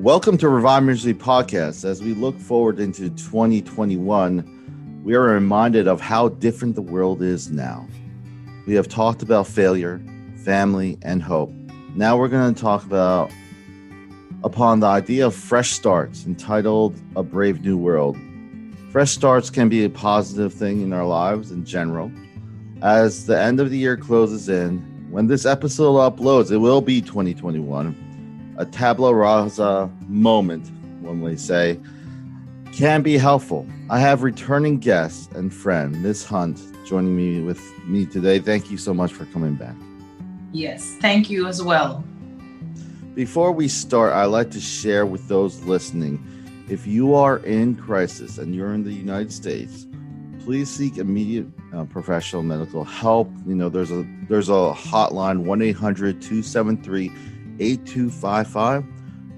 Welcome to Revive Ministry Podcast. As we look forward into 2021, we are reminded of how different the world is now. We have talked about failure, family, and hope. Now we're going to talk about upon the idea of fresh starts entitled A Brave New World. Fresh starts can be a positive thing in our lives in general. As the end of the year closes in, when this episode uploads, it will be 2021 a tabla rasa moment, when we say, can be helpful. I have returning guest and friend, Miss Hunt, joining me with me today. Thank you so much for coming back. Yes, thank you as well. Before we start, I'd like to share with those listening if you are in crisis and you're in the United States, please seek immediate uh, professional medical help. You know, there's a there's a hotline 1-800-273 8255.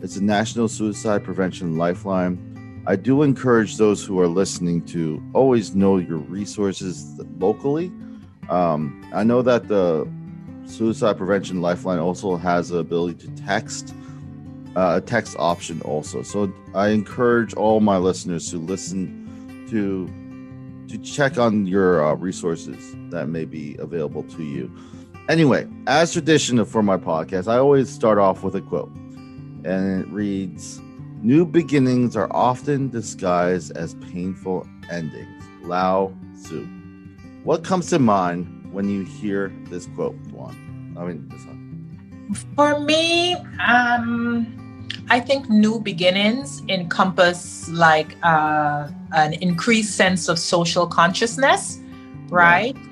It's a National Suicide Prevention Lifeline. I do encourage those who are listening to always know your resources locally. Um, I know that the Suicide Prevention Lifeline also has the ability to text, uh, a text option also. So I encourage all my listeners to listen to to check on your uh, resources that may be available to you. Anyway, as tradition for my podcast, I always start off with a quote, and it reads New beginnings are often disguised as painful endings. Lao Tzu. What comes to mind when you hear this quote, Juan? I mean, this one. For me, um, I think new beginnings encompass like uh, an increased sense of social consciousness, right? Yeah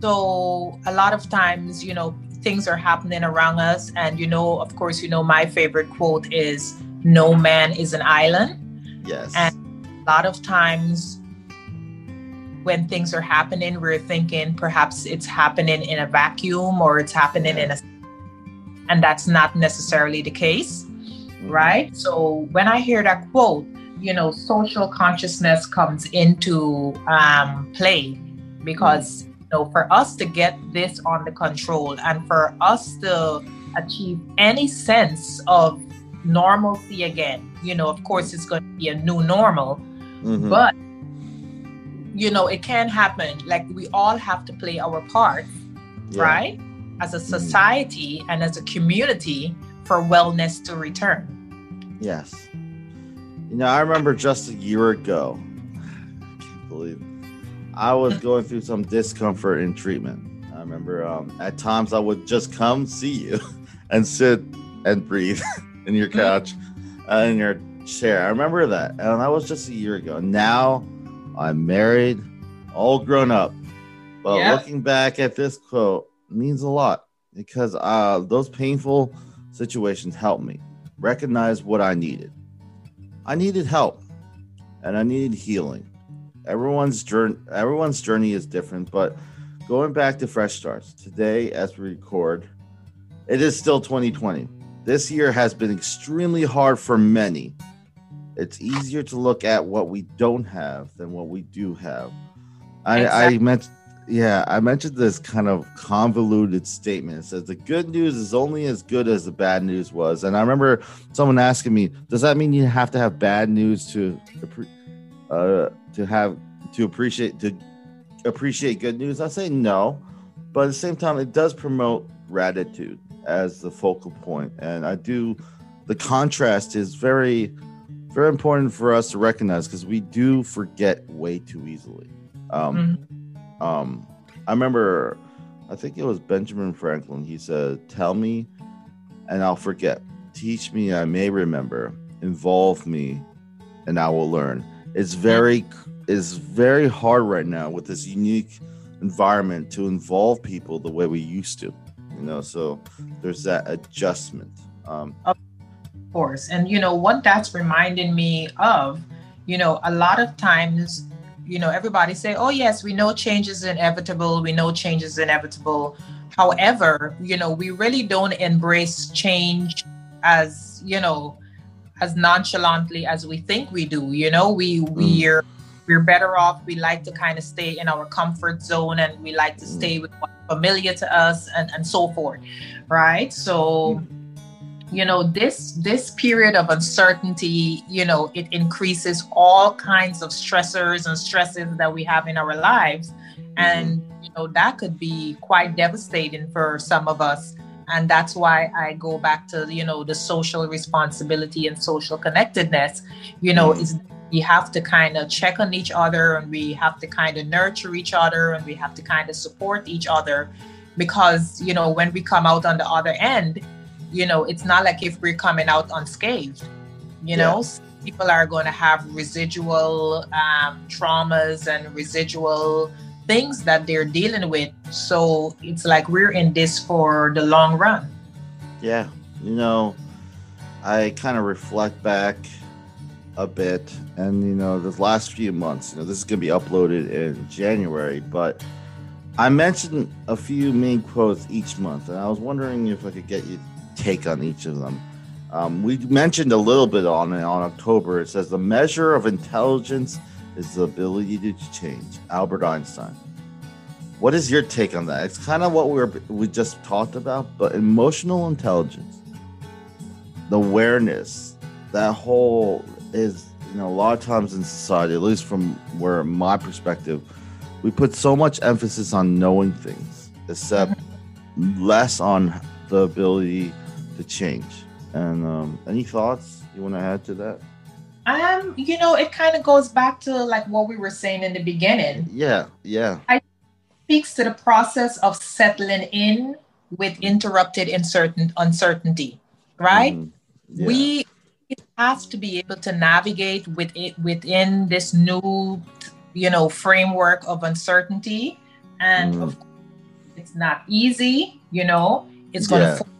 so a lot of times, you know, things are happening around us. And, you know, of course, you know, my favorite quote is no man is an island. Yes. And a lot of times when things are happening, we're thinking perhaps it's happening in a vacuum or it's happening in a and that's not necessarily the case. Mm-hmm. Right. So when I hear that quote, you know, social consciousness comes into um, play because know, for us to get this under control and for us to achieve any sense of normalcy again, you know, of course, it's going to be a new normal, mm-hmm. but you know, it can happen. Like we all have to play our part, yeah. right? As a mm-hmm. society mm-hmm. and as a community for wellness to return. Yes. You know, I remember just a year ago, I can't believe I was going through some discomfort in treatment. I remember um, at times I would just come see you and sit and breathe in your couch, uh, in your chair. I remember that. And that was just a year ago. Now I'm married, all grown up. But yeah. looking back at this quote means a lot because uh, those painful situations helped me recognize what I needed. I needed help and I needed healing everyone's journey everyone's journey is different but going back to fresh starts today as we record it is still 2020 this year has been extremely hard for many. It's easier to look at what we don't have than what we do have. I exactly. i meant yeah i mentioned this kind of convoluted statement. It says the good news is only as good as the bad news was. And i remember someone asking me does that mean you have to have bad news to uh, to have to appreciate to appreciate good news? I say no, but at the same time, it does promote gratitude as the focal point, and I do. The contrast is very, very important for us to recognize because we do forget way too easily. Um, mm-hmm. um, I remember, I think it was Benjamin Franklin. He said, "Tell me, and I'll forget. Teach me, I may remember. Involve me, and I will learn." It's very is very hard right now with this unique environment to involve people the way we used to you know so there's that adjustment um. Of course and you know what that's reminding me of you know a lot of times you know everybody say oh yes we know change is inevitable we know change is inevitable. However you know we really don't embrace change as you know as nonchalantly as we think we do you know we mm. we're we're better off. We like to kind of stay in our comfort zone and we like to mm. stay with what's familiar to us and, and so forth. Right. So mm. you know this this period of uncertainty you know it increases all kinds of stressors and stresses that we have in our lives mm-hmm. and you know that could be quite devastating for some of us and that's why i go back to you know the social responsibility and social connectedness. You know is we have to kind of check on each other and we have to kind of nurture each other and we have to kind of support each other. Because you know when we come out on the other end you know it's not like if we're coming out unscathed. You yeah. know people are going to have residual um, traumas and residual things that they're dealing with so it's like we're in this for the long run yeah you know i kind of reflect back a bit and you know the last few months you know this is going to be uploaded in january but i mentioned a few main quotes each month and i was wondering if i could get your take on each of them. Um, we mentioned a little bit on it on October. It says the measure of intelligence is the ability to change. Albert Einstein. What is your take on that? It's kind of what we were we just talked about, but emotional intelligence, the awareness, that whole is you know a lot of times in society, at least from where my perspective, we put so much emphasis on knowing things, except less on the ability to change. And um, any thoughts you want to add to that? Um, you know, it kind of goes back to like what we were saying in the beginning. Yeah, yeah. I speaks to the process of settling in with interrupted uncertain uncertainty, right? Mm, yeah. We have to be able to navigate with it within this new, you know, framework of uncertainty, and mm. of course, it's not easy. You know, it's going to yeah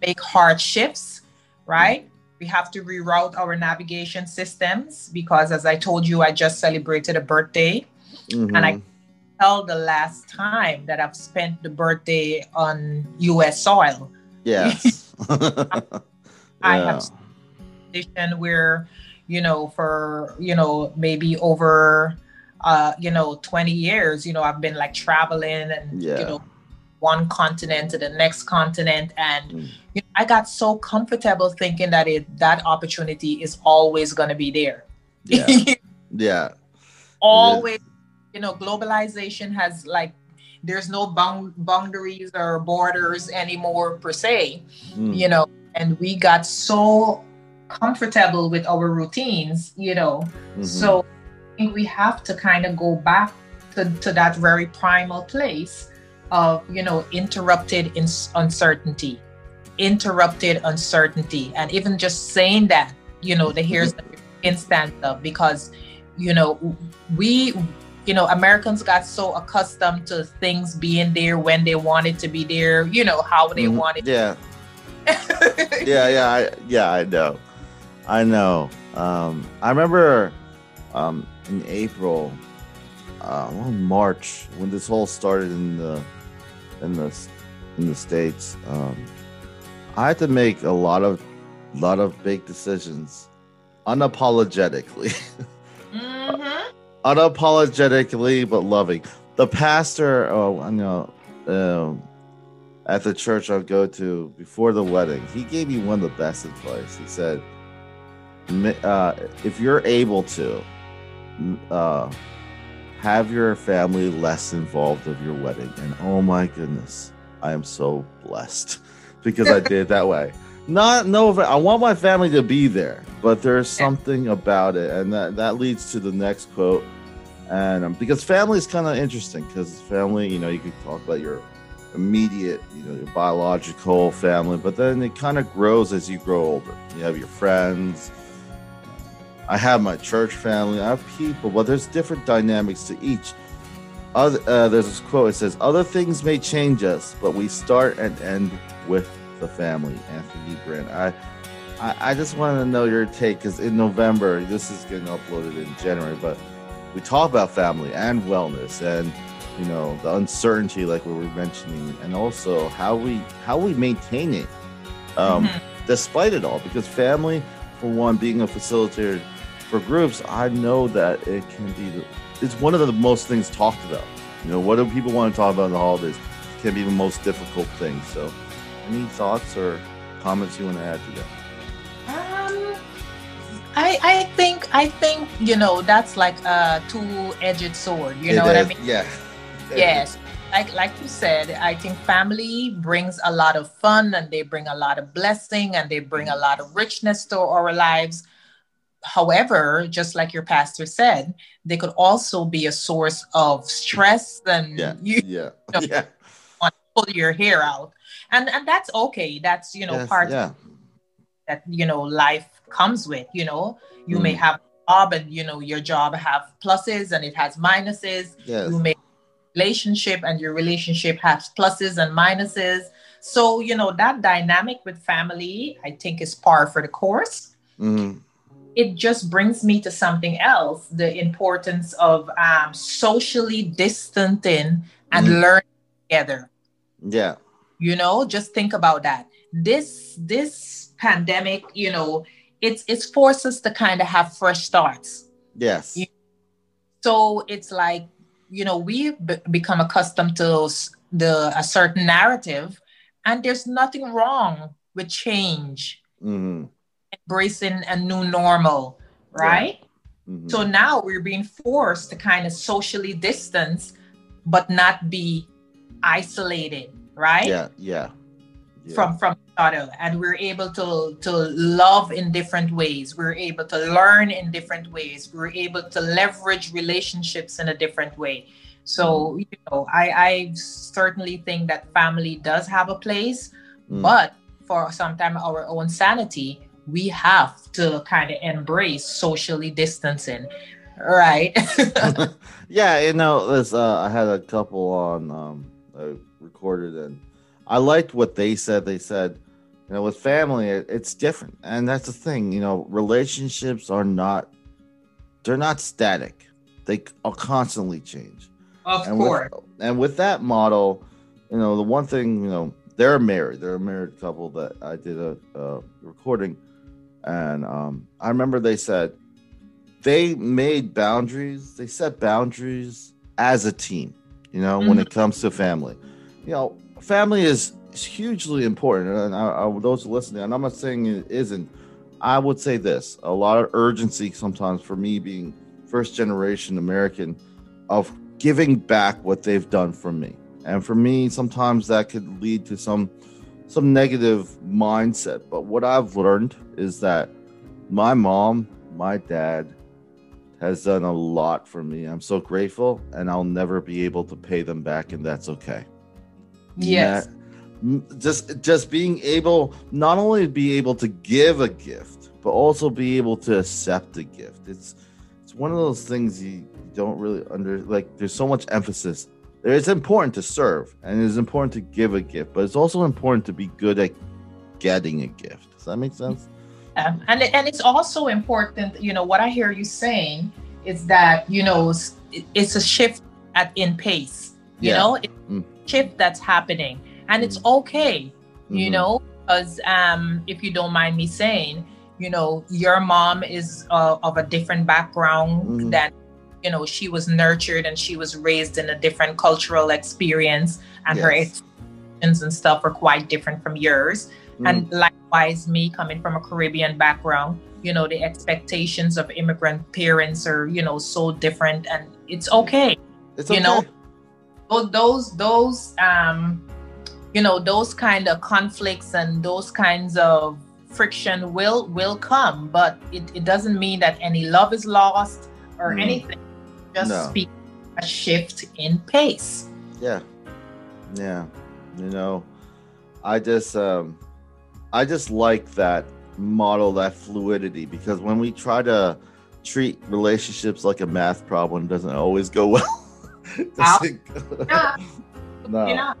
make hard shifts, right? We have to reroute our navigation systems because, as I told you, I just celebrated a birthday. Mm-hmm. And I tell the last time that I've spent the birthday on US soil. Yes. I, yeah. have situation where, you know, for, you know, maybe over uh, you know, 20 years, you know, I've been like traveling and yeah. you know, one continent to the next continent and mm. you know, i got so comfortable thinking that it that opportunity is always going to be there yeah yeah always you know globalization has like there's no bound, boundaries or borders anymore per se mm. you know and we got so comfortable with our routines you know mm-hmm. so I think we have to kind of go back to, to that very primal place of you know interrupted in uncertainty interrupted uncertainty and even just saying that you know the here's the instance of because you know we you know americans got so accustomed to things being there when they wanted to be there you know how they mm-hmm. wanted yeah. yeah yeah I, yeah i know. I know. Um i remember um in april uh well march when this whole started in the in the in the states, um, I had to make a lot of lot of big decisions, unapologetically. Mm-hmm. unapologetically, but loving. The pastor, oh, I know, um, at the church I'll go to before the wedding, he gave me one of the best advice. He said, uh, "If you're able to." Uh, have your family less involved of your wedding. And oh my goodness, I am so blessed because I did that way. Not no, I want my family to be there, but there's something about it, and that that leads to the next quote. And um, because family is kind of interesting, because family, you know, you could talk about your immediate, you know, your biological family, but then it kind of grows as you grow older. You have your friends, I have my church family, I have people, but there's different dynamics to each. Other, uh, there's this quote. It says, "Other things may change us, but we start and end with the family." Anthony Brandt. I, I, I just wanted to know your take because in November, this is getting uploaded in January, but we talk about family and wellness and you know the uncertainty, like we were mentioning, and also how we how we maintain it um, mm-hmm. despite it all. Because family, for one, being a facilitator for groups, I know that it can be the, it's one of the most things talked about. You know, what do people want to talk about in the holidays? It can be the most difficult thing. So, any thoughts or comments you want to add to that? Um, I I think I think you know that's like a two-edged sword. You It know what I mean? Yeah. Yes. Like like you said, I think family brings a lot of fun and they bring a lot of blessing and they bring a lot of richness to our lives. However, just like your pastor said, they could also be a source of stress and Yeah. you Yeah. know, Yeah. pull your hair out. And and that's okay. That's you know Yes, part Yeah. that you know life comes with you know you may Mm. have a job and you know your job have pluses and it has minuses Yes. you may relationship and your relationship has pluses and minuses so you know that dynamic with family i think is par for the course Mhm. It just brings me to something else the importance of um, socially distancing and Mhm. learning together Yeah. you know just think about that this this pandemic you know it's it's forced us to kind of have fresh starts Yes. Yeah. so it's like you know we've be- become accustomed to the a certain narrative and there's nothing wrong with change Mhm. Embracing a new normal right Mhm. so now we're being forced to kind of socially distance but not be isolated right yeah. Yeah. Yeah. from from each other and we're able to to love in different ways we're able to learn in different ways we're able to leverage relationships in a different way so you know i i certainly think that family does have a place Mm. but for sometimes our own sanity we have to kind of embrace socially distancing right yeah, you know, this uh, I had a couple on um I recorded and I liked what they said. They said, you know, with family, it, it's different, and that's the thing. You know, relationships are not they're not static; they are constantly change. of and course With, and with that model, you know, the one thing, you know, they're married. They're a married couple that I did a, uh recording, and um, I remember they said they made boundaries. They set boundaries as a team. You know, when it comes to family, you know, family is, is hugely important. And I, I, those listening, and I'm not saying it isn't. I would say this: a lot of urgency sometimes for me being first generation American of giving back what they've done for me. And for me, sometimes that could lead to some some negative mindset. But what I've learned is that my mom, my dad has done a lot for me. I'm so grateful and I'll never be able to pay them back and that's okay. yes N- Just just being able not only to be able to give a gift, but also be able to accept a gift. It's it's one of those things you don't really under like there's so much emphasis it's important to serve and it's important to give a gift but it's also important to be good at getting a gift does that make sense Um, and and it's also important you know what i hear you saying is that you know it's a shift at in pace you Yeah. know it's Mm. a shift that's happening and it's Mm. okay you Mhm. know because um if you don't mind me saying you know your mom is uh, of a different background Mhm. than you know she was nurtured and she was raised in a different cultural experience and her Yes. experiences and stuff are quite different from yours Mm. and likewise me coming from a caribbean background you know the expectations of immigrant parents are you know so different and it's okay it's you okay. know, those those those um you know those kind of conflicts and those kinds of friction will will come but it, it doesn't mean that any love is lost or Mm. anything just No. speak a shift in pace. Yeah. Yeah. You know i just um i just like that model that fluidity because when we try to treat relationships like a math problem it doesn't always go well. Doesn't go- Yeah. no. Know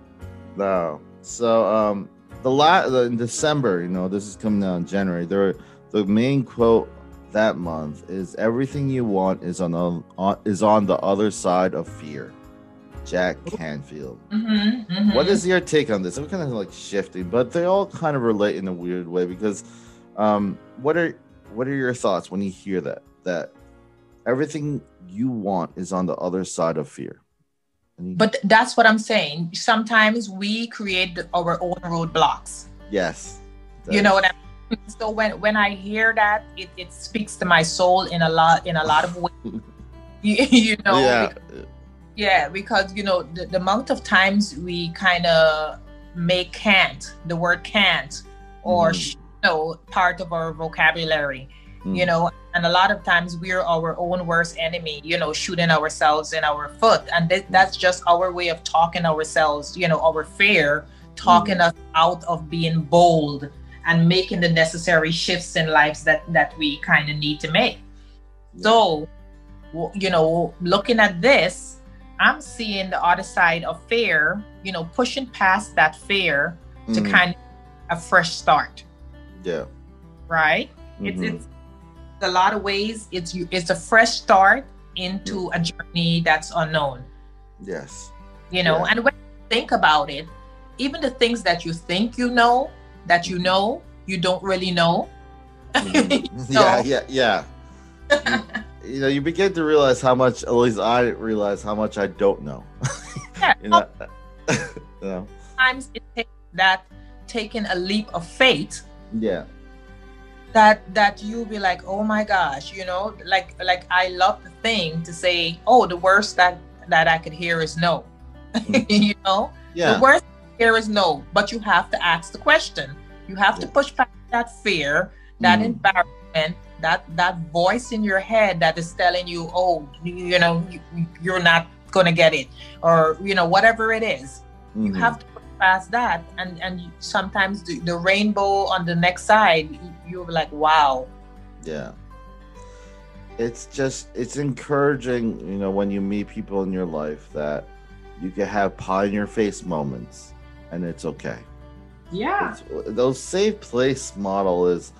no. So um the last in december you know this is coming out in january there the main quote that month is everything you want is on the on, is on the other side of fear jack canfield Mhm, mhm. what is your take on this? I'm kind of like shifting, but they all kind of relate in a weird way because um what are what are your thoughts when you hear that that everything you want is on the other side of fear? But that's what i'm saying sometimes we create our own roadblocks yes. you know what I mean? So when when I hear that, it, it speaks to my soul in a lot in a lot of ways. you, you know, yeah. because, yeah, because you know the, the amount of times we kind of make can't the word can't or Mhm. you know part of our vocabulary Mm. you know and a lot of times we're our own worst enemy you know shooting ourselves in our foot and th- that's just our way of talking ourselves you know our fear talking us out of being bold and making the necessary shifts in lives that that we kind of need to make so you know looking at this i'm seeing the other side of fear you know pushing past that fear to Mhm. kind of a fresh start yeah. right it's Mhm. it's a lot of ways it's you it's a fresh start into a journey that's unknown yes. you know Yeah. and when you think about it even the things that you think you know that you know you don't really know Mhm. So- yeah, yeah, yeah. You, you know, you begin to realize how much. At least I realize how much I don't know. Yeah. you know, you know, sometimes it takes that taking a leap of faith yeah, that that you be like oh my gosh you know like like i love the thing to say oh the worst that that i could hear is no you know yeah, the worst here is no but you have to ask the question you have to push past that fear that Mhm. embarrassment that that voice in your head that is telling you oh you, you know you, you're not gonna get it or you know whatever it is you Mhm. have to push past that and and sometimes the, the rainbow on the next side you- you're like wow Yeah. It's just it's encouraging, you know, when you meet people in your life that you can have pie in your face moments and it's okay. yeah It's, those safe place model is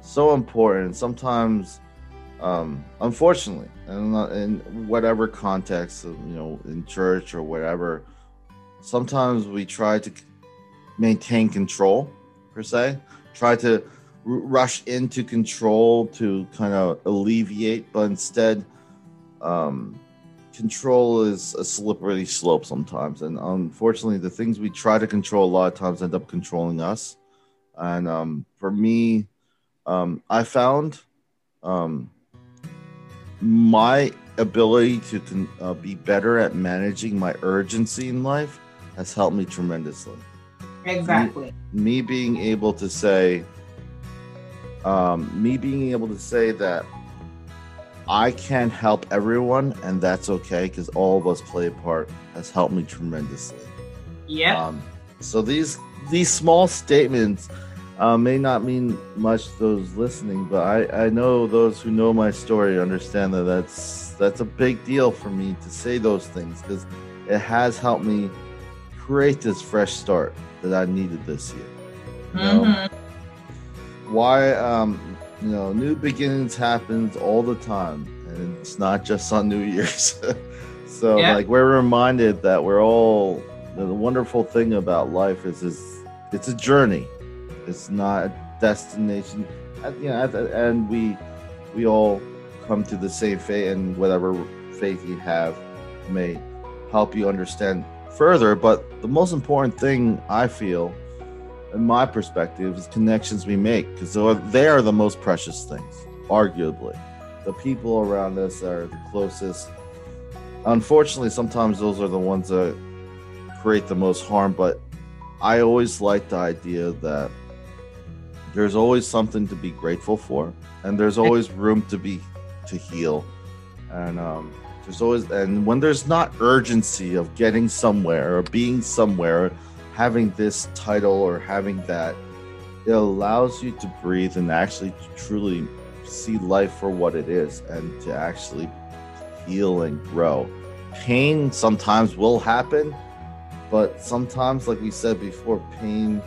so important. Sometimes um unfortunately, and not in whatever context, you know, in church or whatever, sometimes we try to maintain control per se, try to r- rush into control to kind of alleviate, but instead, um, control is a slippery slope sometimes. And unfortunately, the things we try to control a lot of times end up controlling us. And um, for me, um, I found um, my ability to con- uh, be better at managing my urgency in life has helped me tremendously exactly me being able to say um, me being able to say that i can't help everyone and that's okay because all of us play a part has helped me tremendously yeah um, so these these small statements uh, may not mean much to those listening but I, I know those who know my story understand that that's that's a big deal for me to say those things because it has helped me create this fresh start that i needed this year you know? Mhm. why um you know new beginnings happens all the time and it's not just on new year's. So Yeah. like we're reminded that we're all the wonderful thing about life is is it's a journey. It's not a destination. You know at the end we we all come to the same fate and whatever faith you have may help you understand further. But the most important thing i feel in my perspective is connections we make because they are the most precious things arguably. The people around us are the closest. Unfortunately sometimes those are the ones that create the most harm but i always like the idea that there's always something to be grateful for and there's always room to be to heal. And um there's always and when there's not urgency of getting somewhere or being somewhere having this title or having that it allows you to breathe and actually truly see life for what it is and to actually heal and grow. Pain sometimes will happen but sometimes like we said before pain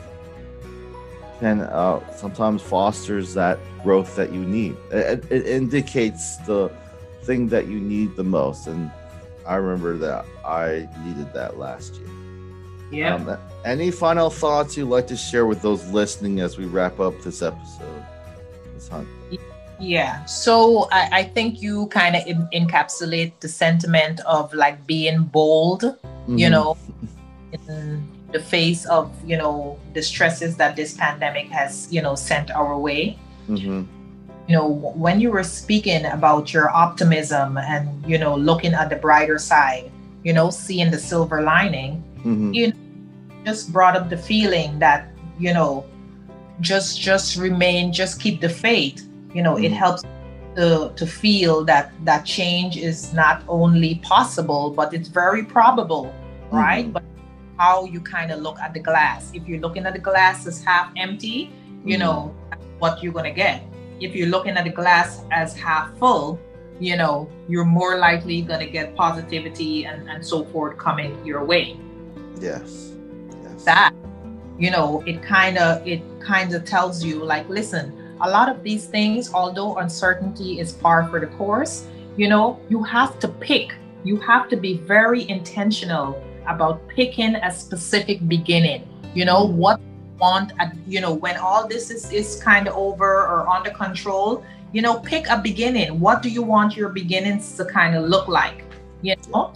can uh, sometimes fosters that growth that you need. It, it indicates the thing that you need the most and i remember that i needed that last year yeah um, any final thoughts you'd like to share with those listening as we wrap up this episode? Ms. Hunt? Yeah. So I, I think you kind of en- encapsulate the sentiment of like being bold, you Mhm. know, in, the face of you know the stresses that this pandemic has you know sent our way. Mm-hmm. You know, when you were speaking about your optimism and you know looking at the brighter side, you know, seeing the silver lining, Mm-hmm. you just brought up the feeling that you know just just remain just keep the faith you know it Mhm. helps to to feel that that change is not only possible but it's very probable right Mhm. but how you kind of look at the glass if you're looking at the glass as half empty you Mhm. know what you're going to get if you're looking at the glass as half full you know you're more likely going to get positivity and, and so forth coming your way Yes. That you know it kind of it kind of tells you like listen a lot of these things although uncertainty is par for the course you know you have to pick you have to be very intentional about picking a specific beginning you know what you want at you know when all this is is kind of over or under control you know pick a beginning what do you want your beginnings to kind of look like you know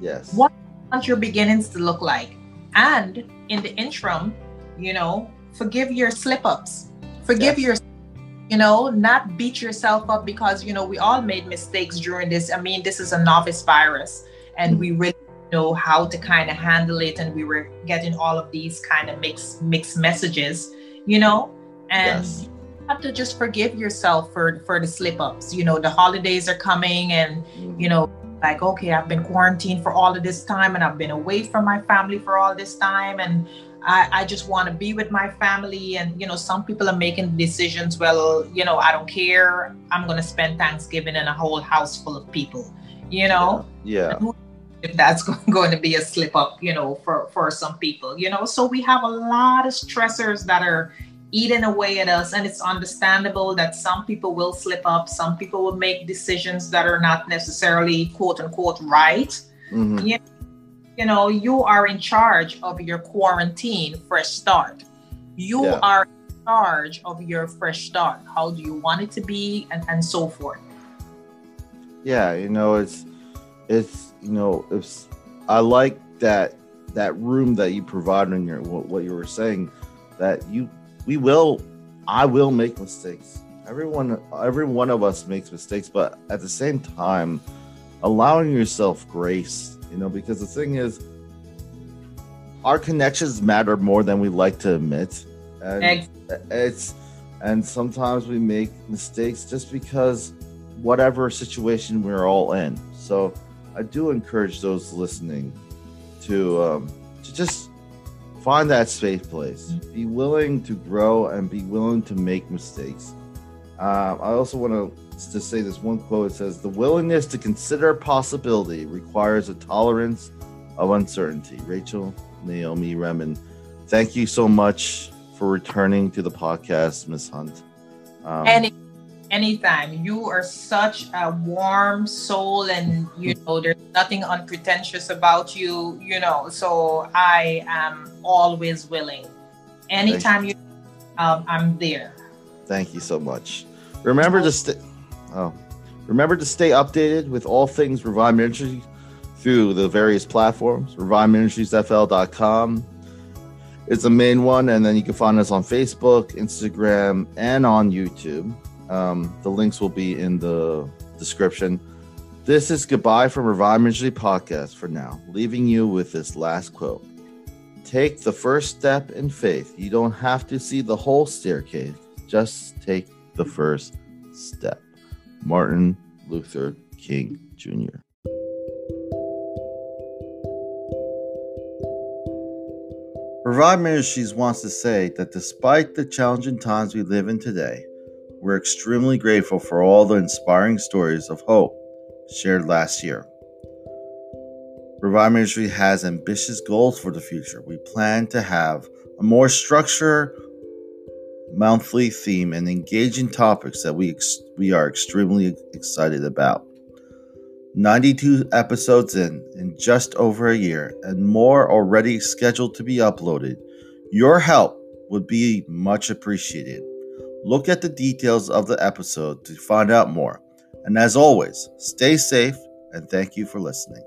Yes. What- want your beginnings to look like. And in the interim, you know, forgive your slip ups. Forgive Yes. your, you know, not beat yourself up because, you know, we all made mistakes during this. I mean, this is a novice virus and mm. we really know how to kind of handle it. And we were getting all of these kind of mixed, mixed messages, you know, and Yes. you have to just forgive yourself for, for the slip ups. You know, the holidays are coming and, you mm-hmm. know, like, okay, I've been quarantined for all of this time and I've been away from my family for all this time. And I, I just want to be with my family. And, you know, some people are making decisions, well, you know, I don't care. I'm going to spend Thanksgiving in a whole house full of people, you know? Yeah. If that's going to be a slip up, you know, for, for some people, you know? So we have a lot of stressors that are eating away at us. And it's understandable that some people will slip up, some people will make decisions that are not necessarily quote unquote right. Mhm. You know, you are in charge of your quarantine fresh start. You Yeah. are in charge of your fresh start. How do you want it to be and, and so forth. yeah you know it's it's you know it's i like that that room that you provided in your what, what you were saying that you we will i will make mistakes. Everyone every one of us makes mistakes but at the same time allowing yourself grace you know because the thing is our connections matter more than we like to admit. And it's and sometimes we make mistakes just because whatever situation we're all in. So i do encourage those listening to um to just find that safe place. Be willing to grow and be willing to make mistakes. Um, i also want to to say this one quote it says the willingness to consider possibility requires a tolerance of uncertainty. Rachel naomi remen thank you so much for returning to the podcast miss hunt. Um, anytime. You are such a warm soul and you know there's nothing unpretentious about you, you know. So I am always willing. Anytime you um, I'm there. Thank you so much. Remember to stay. Oh, remember to stay updated with all things Revive Ministry through the various platforms. ReviveMinistriesFL.com is the main one, and then you can find us on Facebook, Instagram, and on YouTube. Um, the links will be in the description. This is goodbye from Revive Ministry Podcast for now, leaving you with this last quote. Take the first step in faith. You don't have to see the whole staircase. Just take the first step. Martin Luther King Jr. Revive Ministries wants to say that despite the challenging times we live in today, we're extremely grateful for all the inspiring stories of hope shared last year. Revive Ministry has ambitious goals for the future. We plan to have a more structured monthly theme and engaging topics that we ex- we are extremely excited about. 92 episodes in in just over a year and more already scheduled to be uploaded. Your help would be much appreciated. Look at the details of the episode to find out more. And as always, stay safe and thank you for listening.